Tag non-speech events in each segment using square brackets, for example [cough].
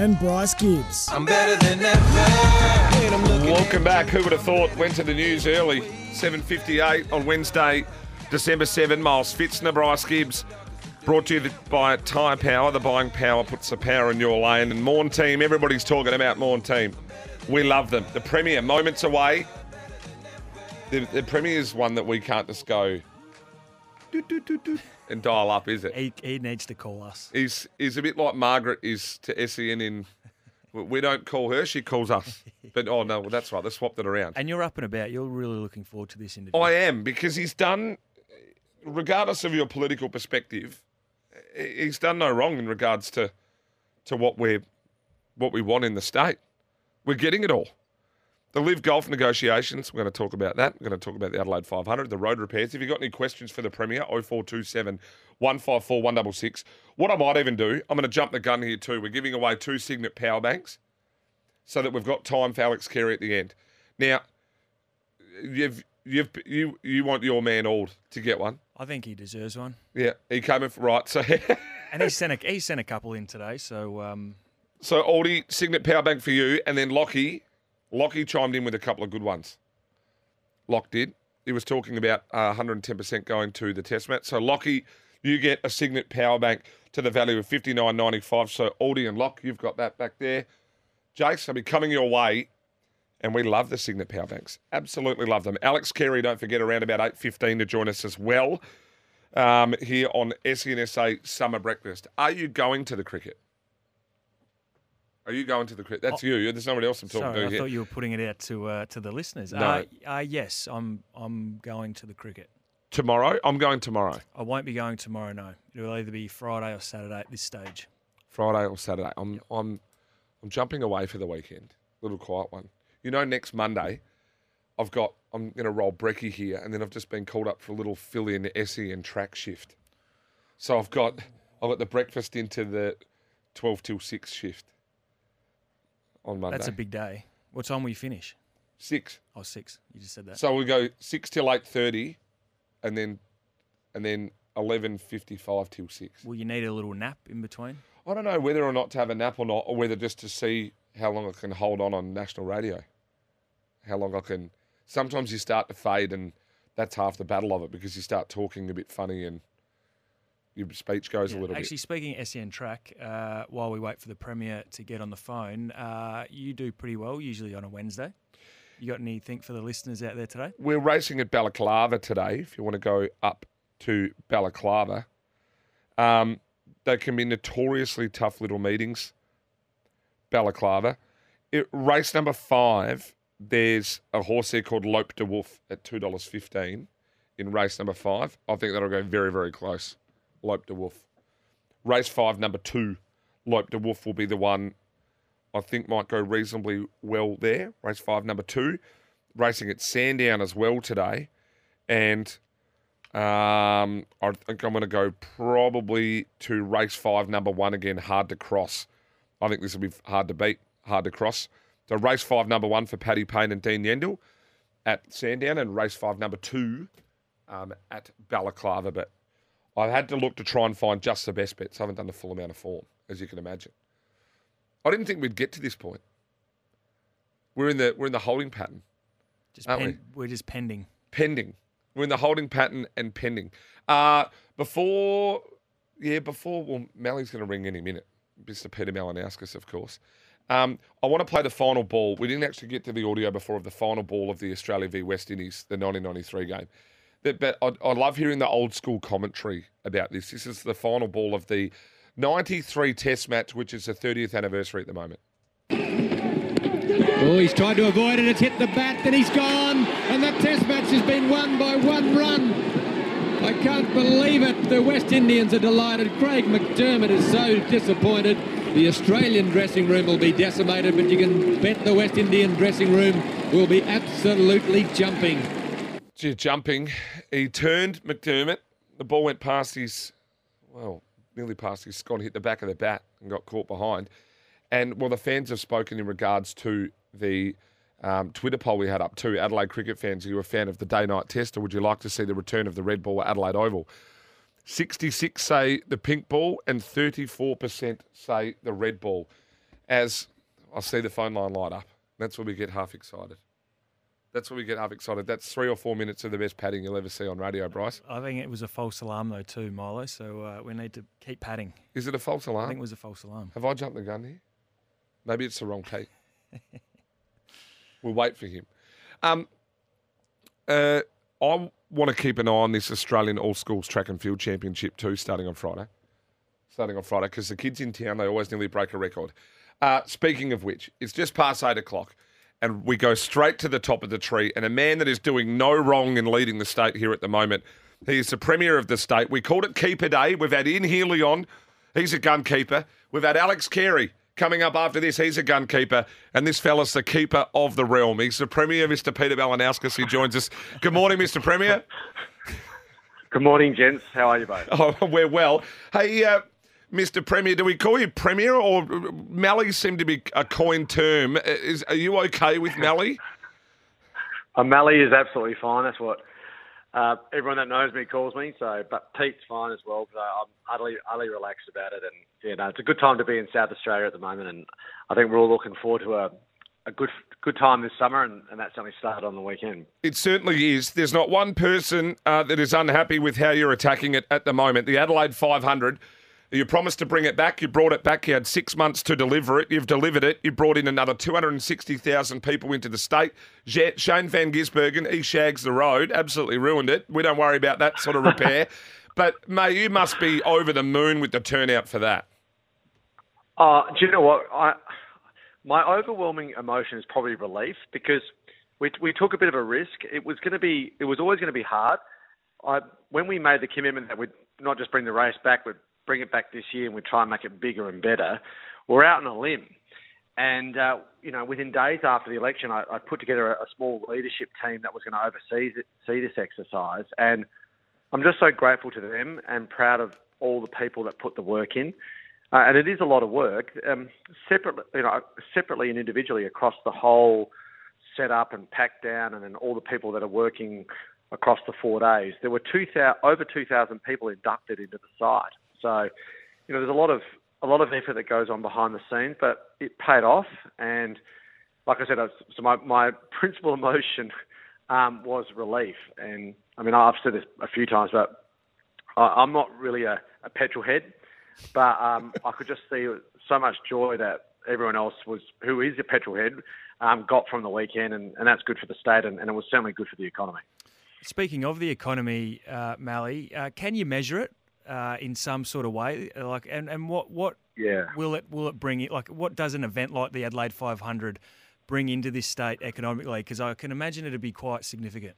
And Bryce Gibbs. I'm better than ever. And I'm looking Welcome back. Who would have thought? Went to the news early. 7.58 on Wednesday, December 7. Miles Fitzner, Bryce Gibbs. Brought to you by Tyre Power. The buying power puts the power in your lane. And Morn Team, everybody's talking about Morn Team. We love them. The Premier, moments away. The, the Premier is one that we can't just go doot, doot, doot, doot, and dial up, is it? He, he needs to call us. He's, is a bit like Margaret is to SEN in. We don't call her; she calls us. [laughs] But oh no, well, that's right. They swapped it around. And you're up and about. You're really looking forward to this interview. I am because he's done, regardless of your political perspective, he's done no wrong in regards to to what we're what we want in the state. We're getting it all. The live golf negotiations, we're going to talk about that. We're going to talk about the Adelaide 500, the road repairs. If you've got any questions for the Premier, 0427 154 166. What I might even do, I'm going to jump the gun here too. We're giving away two Signet power banks so that we've got time for Alex Carey at the end. Now, you've you've you you want your man Ald to get one. I think he deserves one. Yeah, he came in for, right. So [laughs] And he sent a he sent a couple in today. So um, so Aldi Signet power bank for you, and then Lockie Lockie chimed in with a couple of good ones. Lock did. He was talking about uh, 110% going to the test match. So Lockie, you get a Signet power bank to the value of 59.95. So Aldi and Lock, you've got that back there. Jace, I'll be coming your way. And we love the Signet power banks. Absolutely love them. Alex Carey, don't forget, around about 8.15 to join us as well um, here on SENSA Summer Breakfast. Are you going to the cricket? Are you going to the cricket? That's you. There's nobody else I'm talking Oh. sorry, to I here. thought you were putting it out to uh, to the listeners. No. Uh, uh, yes, I'm I'm going to the cricket. Tomorrow? I'm going tomorrow. I won't be going tomorrow. No, it will either be Friday or Saturday at this stage. Friday or Saturday. I'm I'm I'm jumping away for the weekend. Little quiet one. You know, next Monday, I've got I'm going to roll brekkie here, and then I've just been called up for a little fill in SEN track shift. So I've got I've got the breakfast into the twelve till six shift on Monday. That's a big day. What time will you finish? six. Oh, six. You just said that. So we go six till eight thirty, and then and then eleven fifty five till six. will you need a little nap in between? I don't know whether or not to have a nap or not, or whether just to see how long I can hold on on national radio. How long I can. Sometimes you start to fade, and that's half the battle of it because you start talking a bit funny and your speech goes a Yeah, little Actually, speaking SEN track, uh, while we wait for the Premier to get on the phone, uh, you do pretty well, usually on a Wednesday. You got anything for the listeners out there today? We're racing at Balaclava today. If you want to go up to Balaclava, um, they can be notoriously tough little meetings. Balaclava. It, race number five, there's a horse there called Lope de Wolf at two dollars fifteen in race number five. I think that'll go very, very close. Lope de Wolf. Race five, number two, Lope de Wolf will be the one I think might go reasonably well there. Race five, number two, racing at Sandown as well today, and um, I think I'm going to go probably to race five, number one again. Hard to cross. I think this will be hard to beat, hard to cross. So race five, number one for Paddy Payne and Dean Yendall at Sandown, and race five, number two um, at Balaclava. But I've had to look to try and find just the best bets. I haven't done the full amount of form, as you can imagine. I didn't think we'd get to this point. We're in the we're in the holding pattern, Just Aren't pen- we're just pending. pending. We're in the holding pattern and pending. Uh before, yeah, before. Well, Mally's going to ring any minute. Mr. Peter Malinauskas, of course. Um, I want to play the final ball. We didn't actually get to the audio before of the final ball of the Australia v West Indies, the 1993 game. But, but I, I love hearing the old school commentary about this. This is the final ball of the 93 Test match, which is the 30th anniversary at the moment. Oh, he's tried to avoid it. It's hit the bat, and he's gone. And that test match has been won by one run. I can't believe it. The West Indians are delighted. Craig McDermott is so disappointed. The Australian dressing room will be decimated, but you can bet the West Indian dressing room will be absolutely jumping. Jumping. He turned McDermott. The ball went past his, well, nearly past his Scott, hit the back of the bat and got caught behind. And, well, the fans have spoken in regards to the um, Twitter poll we had up too. Adelaide cricket fans, are you a fan of the day night test or would you like to see the return of the red ball at Adelaide Oval? 66 say the pink ball and 34% say the red ball. As I see the phone line light up, that's where we get half excited. That's where we get half excited. That's three or four minutes of the best padding you'll ever see on radio, Bryce. I think it was a false alarm though too, Milo. So uh, we need to keep padding. Is it a false alarm? I think it was a false alarm. Have I jumped the gun here? Maybe it's the wrong Pete. [laughs] we'll wait for him. Um, uh, I want to keep an eye on this Australian All Schools Track and Field Championship too, starting on Friday. Starting on Friday, because the kids in town, they always nearly break a record. Uh, speaking of which, it's just past eight o'clock, and we go straight to the top of the tree. And a man that is doing no wrong in leading the state here at the moment, he is the Premier of the state. We called it Keeper Day. We've had Ian Healy on. He's a gun keeper. We've had Alex Carey coming up after this. He's a gun keeper. And this fella's the keeper of the realm. He's the Premier, Mr. Peter Malinauskas, He joins us. Good morning, Mr. Premier. Good morning, gents. How are you both? [laughs] Oh, we're well. Hey, uh, Mr. Premier, do we call you Premier or Mally seemed to be a coined term? Uh, Is, are you okay with Mally? [laughs] Uh, Mally is absolutely fine. That's what uh, everyone that knows me calls me. So, but Pete's fine as well. So I'm utterly, utterly relaxed about it. And yeah, no, it's a good time to be in South Australia at the moment. And I think we're all looking forward to a, a good, good time this summer. And, and that certainly started on the weekend. It certainly is. There's not one person uh, that is unhappy with how you're attacking it at the moment. The Adelaide 500, you promised to bring it back. You brought it back. You had six months to deliver it. You've delivered it. You brought in another 260,000 people into the state. Shane Van Gisbergen, he shags the road, absolutely ruined it. We don't worry about that sort of repair. [laughs] but, mate, you must be over the moon with the turnout for that. Uh, do you know what? I, my overwhelming emotion is probably relief because we, we took a bit of a risk. It was going to be, it was always going to be hard. I, when we made the commitment that we'd not just bring the race back, we'd bring it back this year and we'd try and make it bigger and better, we're out on a limb. And, uh, you know, within days after the election, I, I put together a, a small leadership team that was going to oversee see this exercise. And I'm just so grateful to them and proud of all the people that put the work in. Uh, and it is a lot of work, um, separately, you know, separately and individually across the whole setup and pack down, and then all the people that are working across the four days. There were 2,000, over 2,000 people inducted into the site. So, you know, there's a lot of a lot of effort that goes on behind the scenes, but it paid off. And like I said, I was, so my my [laughs] principal emotion um, was relief. And I mean, I've said this a few times, but I, I'm not really a, a petrol head, but um, [laughs] I could just see so much joy that everyone else was, who is a petrol head, um, got from the weekend, and, and that's good for the state, and, and it was certainly good for the economy. Speaking of the economy, uh, Mally, uh, can you measure it uh, in some sort of way? Like, and, and what what Yeah. will it will it bring it? Like, what does an event like the Adelaide 500 bring into this state economically? Because I can imagine it'd be quite significant.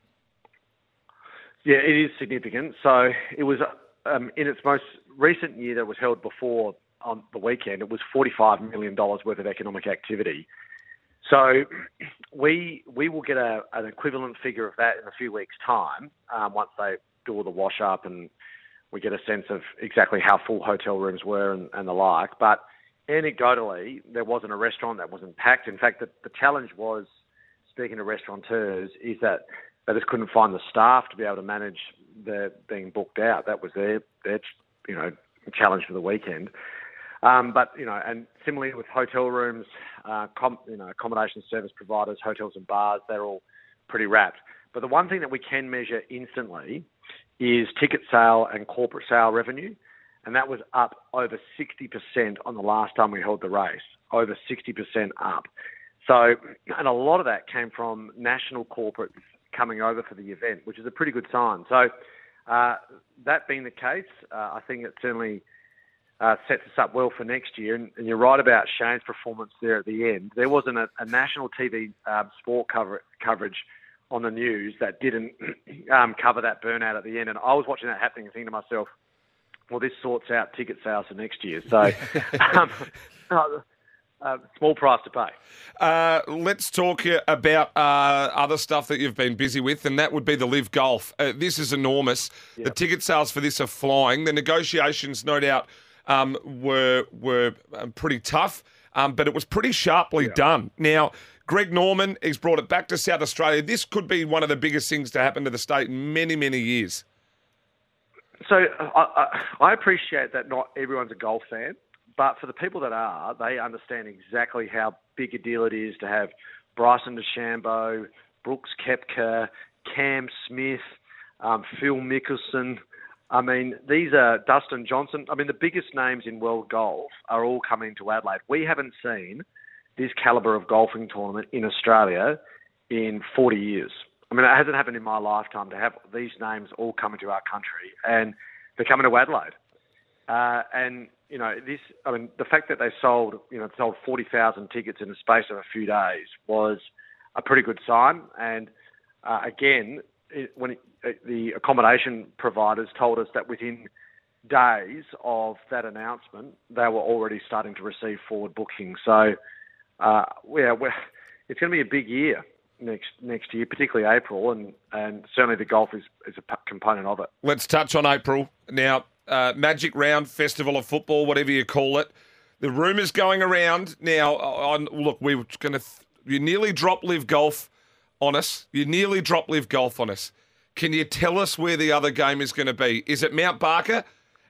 Yeah, it is significant. So it was um, in its most recent year that was held before on the weekend. It was forty-five million dollars worth of economic activity. So we we will get a, an equivalent figure of that in a few weeks' time um, once they do all the wash up and we get a sense of exactly how full hotel rooms were and, and the like. But anecdotally, there wasn't a restaurant that wasn't packed. In fact, the, the challenge was, speaking to restaurateurs, is that they just couldn't find the staff to be able to manage the being booked out. That was their their you know challenge for the weekend. Um, but you know, and similarly with hotel rooms, uh, com, you know, accommodation service providers, hotels and bars, they're all pretty wrapped. But the one thing that we can measure instantly is ticket sale and corporate sale revenue, and that was up over 60% on the last time we held the race. Over 60% up. So, and a lot of that came from national corporates coming over for the event, which is a pretty good sign. So, uh, that being the case, uh, I think it certainly uh, sets us up well for next year. And, and, you're right about Shane's performance there at the end. There wasn't a, a national TV um, sport cover, coverage on the news that didn't [clears throat] um, cover that burnout at the end. And I was watching that happening and thinking to myself, well, this sorts out ticket sales for next year. So, [laughs] um, [laughs] uh, small price to pay. Uh, let's talk uh, about uh, other stuff that you've been busy with, and that would be the Live Golf. Uh, this is enormous. The ticket sales for this are flying. The negotiations, no doubt, um, were were um, pretty tough, um, but it was pretty sharply done. Now, Greg Norman, he's brought it back to South Australia. This could be one of the biggest things to happen to the state in many, many years. So I, I, appreciate that not everyone's a golf fan, but for the people that are, they understand exactly how big a deal it is to have Bryson DeChambeau, Brooks Koepka, Cam Smith, um, Phil Mickelson. I mean, these are Dustin Johnson. I mean, the biggest names in world golf are all coming to Adelaide. We haven't seen this caliber of golfing tournament in Australia in 40 years. I mean, it hasn't happened in my lifetime to have these names all coming to our country, and they're coming to Adelaide. Uh, and you know, this. I mean, the fact that they sold, you know, sold 40,000 tickets in the space of a few days was a pretty good sign. And uh, again, it, when it, it, the accommodation providers told us that within days of that announcement, they were already starting to receive forward bookings. So, uh, yeah, it's going to be a big year next next year, particularly April, and, and certainly the golf is, is a p- component of it. Let's touch on April now. Uh, Magic Round Festival of Football, whatever you call it. The rumours going around now. On look, we were going to. Th- you nearly dropped Live Golf on us. You nearly dropped Live Golf on us. Can you tell us where the other game is going to be? Is it Mount Barker?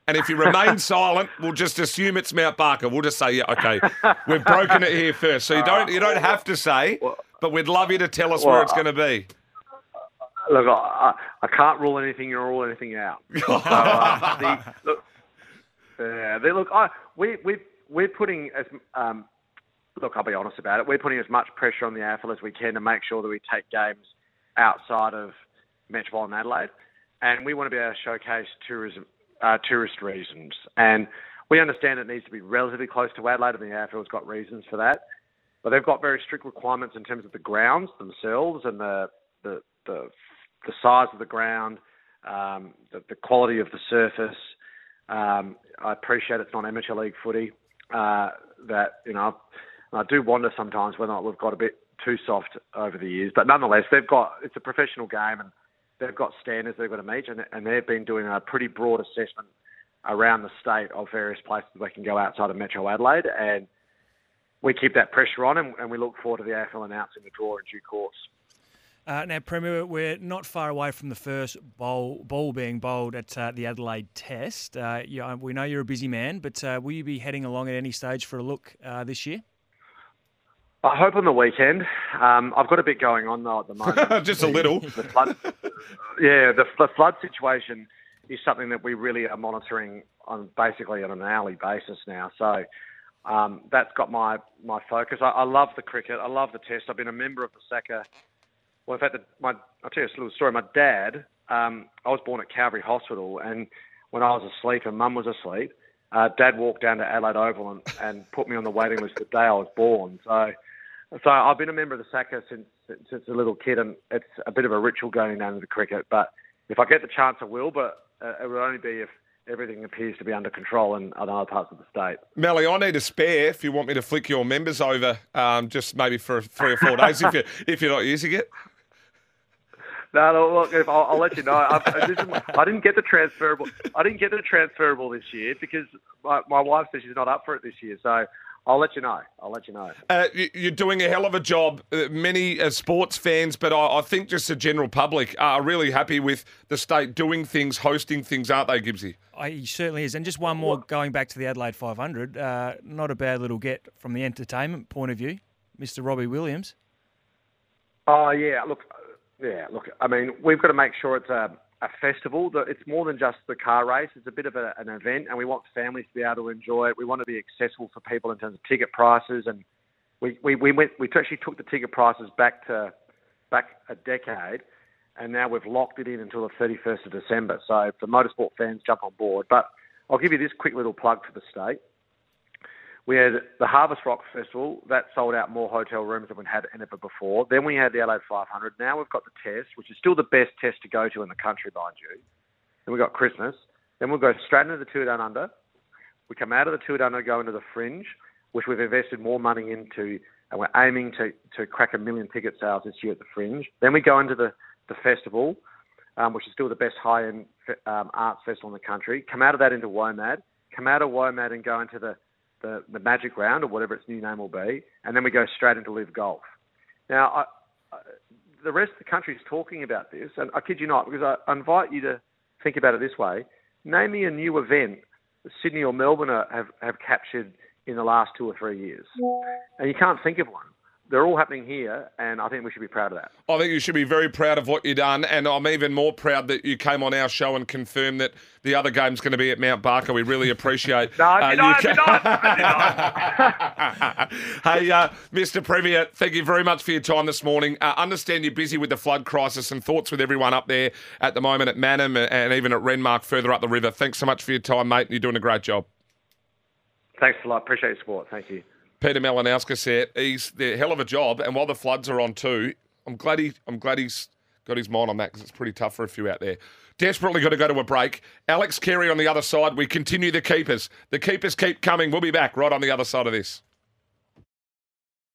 And if you remain [laughs] silent, we'll just assume it's Mount Barker. We'll just say, yeah, okay, we've broken it here first. So you don't you don't have to say, but we'd love you to tell us where it's going to be. Look, I, I can't rule anything or rule anything out. [laughs] So, uh, the, look, yeah, they, look, I, we, we, we're putting as um, look, I'll be honest about it. We're putting as much pressure on the AFL as we can to make sure that we take games outside of Metropolitan Adelaide, and we want to be able to showcase tourism, uh, tourist reasons. And we understand it needs to be relatively close to Adelaide, and the AFL's got reasons for that. But they've got very strict requirements in terms of the grounds themselves and the the the, the size of the ground, um, the, the quality of the surface. Um, I appreciate it's not amateur league footy. Uh, that you know, I do wonder sometimes whether or not we've got a bit too soft over the years. But nonetheless, they've got it's a professional game and they've got standards they've got to meet, and, and they've been doing a pretty broad assessment around the state of various places they can go outside of Metro Adelaide, and we keep that pressure on, and, and we look forward to the AFL announcing the draw in due course. Uh, now, Premier, we're not far away from the first bowl, ball being bowled at uh, the Adelaide Test. Uh, you, we know you're a busy man, but uh, will you be heading along at any stage for a look uh, this year? I hope on the weekend. Um, I've got a bit going on though at the moment. [laughs] Just a little. the flood, yeah, the, the flood situation is something that we really are monitoring on basically on an hourly basis now. So um, that's got my my focus. I, I love the cricket. I love the Test. I've been a member of the SACA. Well, in fact, the, my I'll tell you a little story. My dad, um, I was born at Calvary Hospital, and when I was asleep and Mum was asleep, uh, Dad walked down to Adelaide Oval and, and put me on the waiting list the day I was born. So. So I've been a member of the SACA since since a little kid, and it's a bit of a ritual going down to the cricket. But if I get the chance, I will. But uh, it would only be if everything appears to be under control in other parts of the state. Mally, I need a spare if you want me to flick your members over, um, just maybe for three or four days if you if you're not using it. No, no look, if I'll, I'll let you know. I, this I didn't get the transferable. I didn't get the transferable this year because my, my wife says she's not up for it this year. So I'll let you know. I'll let you know. Uh, you- you're doing a hell of a job. Uh, many uh, sports fans, but I, I think just the general public are really happy with the state doing things, hosting things, aren't they, Gibbsy? I, he certainly is. And just one more going back to the Adelaide 500. Uh, not a bad little get from the entertainment point of view, Mr. Robbie Williams. Oh yeah, look, yeah, look. I mean, we've got to make sure it's a, a festival. It's more than just the car race. It's a bit of a, an event, and we want families to be able to enjoy it. We want to be accessible for people in terms of ticket prices, and we we, we went we actually took the ticket prices back to back a decade, and now we've locked it in until the 31st of December. So the motorsport fans jump on board. But I'll give you this quick little plug for the state. We had the Harvest Rock Festival that sold out more hotel rooms than we had ever before. Then we had the Adelaide 500. Now we've got the Test, which is still the best test to go to in the country, mind you. Then we've got Christmas. Then we'll go straight into the Tour Down Under. We come out of the Tour Down Under, go into the Fringe. which we've invested more money into, and we're aiming to, to crack a million ticket sales this year at the Fringe. Then we go into the, the festival, um, which is still the best high-end um, arts festival in the country. Come out of that into WOMAD, come out of WOMAD and go into the, the, the Magic Round or whatever its new name will be, and then we go straight into Live Golf. Now, I, I, the rest of the country is talking about this, and I kid you not, because I, invite you to think about it this way. Name me a new event Sydney or Melbourne have, have captured in the last two or three years. And you can't think of one they're all happening here, and I think we should be proud of that. I think you should be very proud of what you've done, and I'm even more proud that you came on our show and confirmed that the other game's going to be at Mount Barker. We really appreciate. [laughs] no, uh, did I, did I, [laughs] hey, uh, Mr. Premier, thank you very much for your time this morning. Uh, understand you're busy with the flood crisis and thoughts with everyone up there at the moment at Mannum and even at Renmark further up the river. Thanks so much for your time, mate. You're doing a great job. Thanks a lot. Appreciate your support. Thank you. Peter Malinauskas here. He's the hell of a job, and while the floods are on too, I'm glad he, I'm glad he's got his mind on that because it's pretty tough for a few out there. Desperately got to go to a break. Alex Carey on the other side. We continue the keepers. The keepers keep coming. We'll be back right on the other side of this.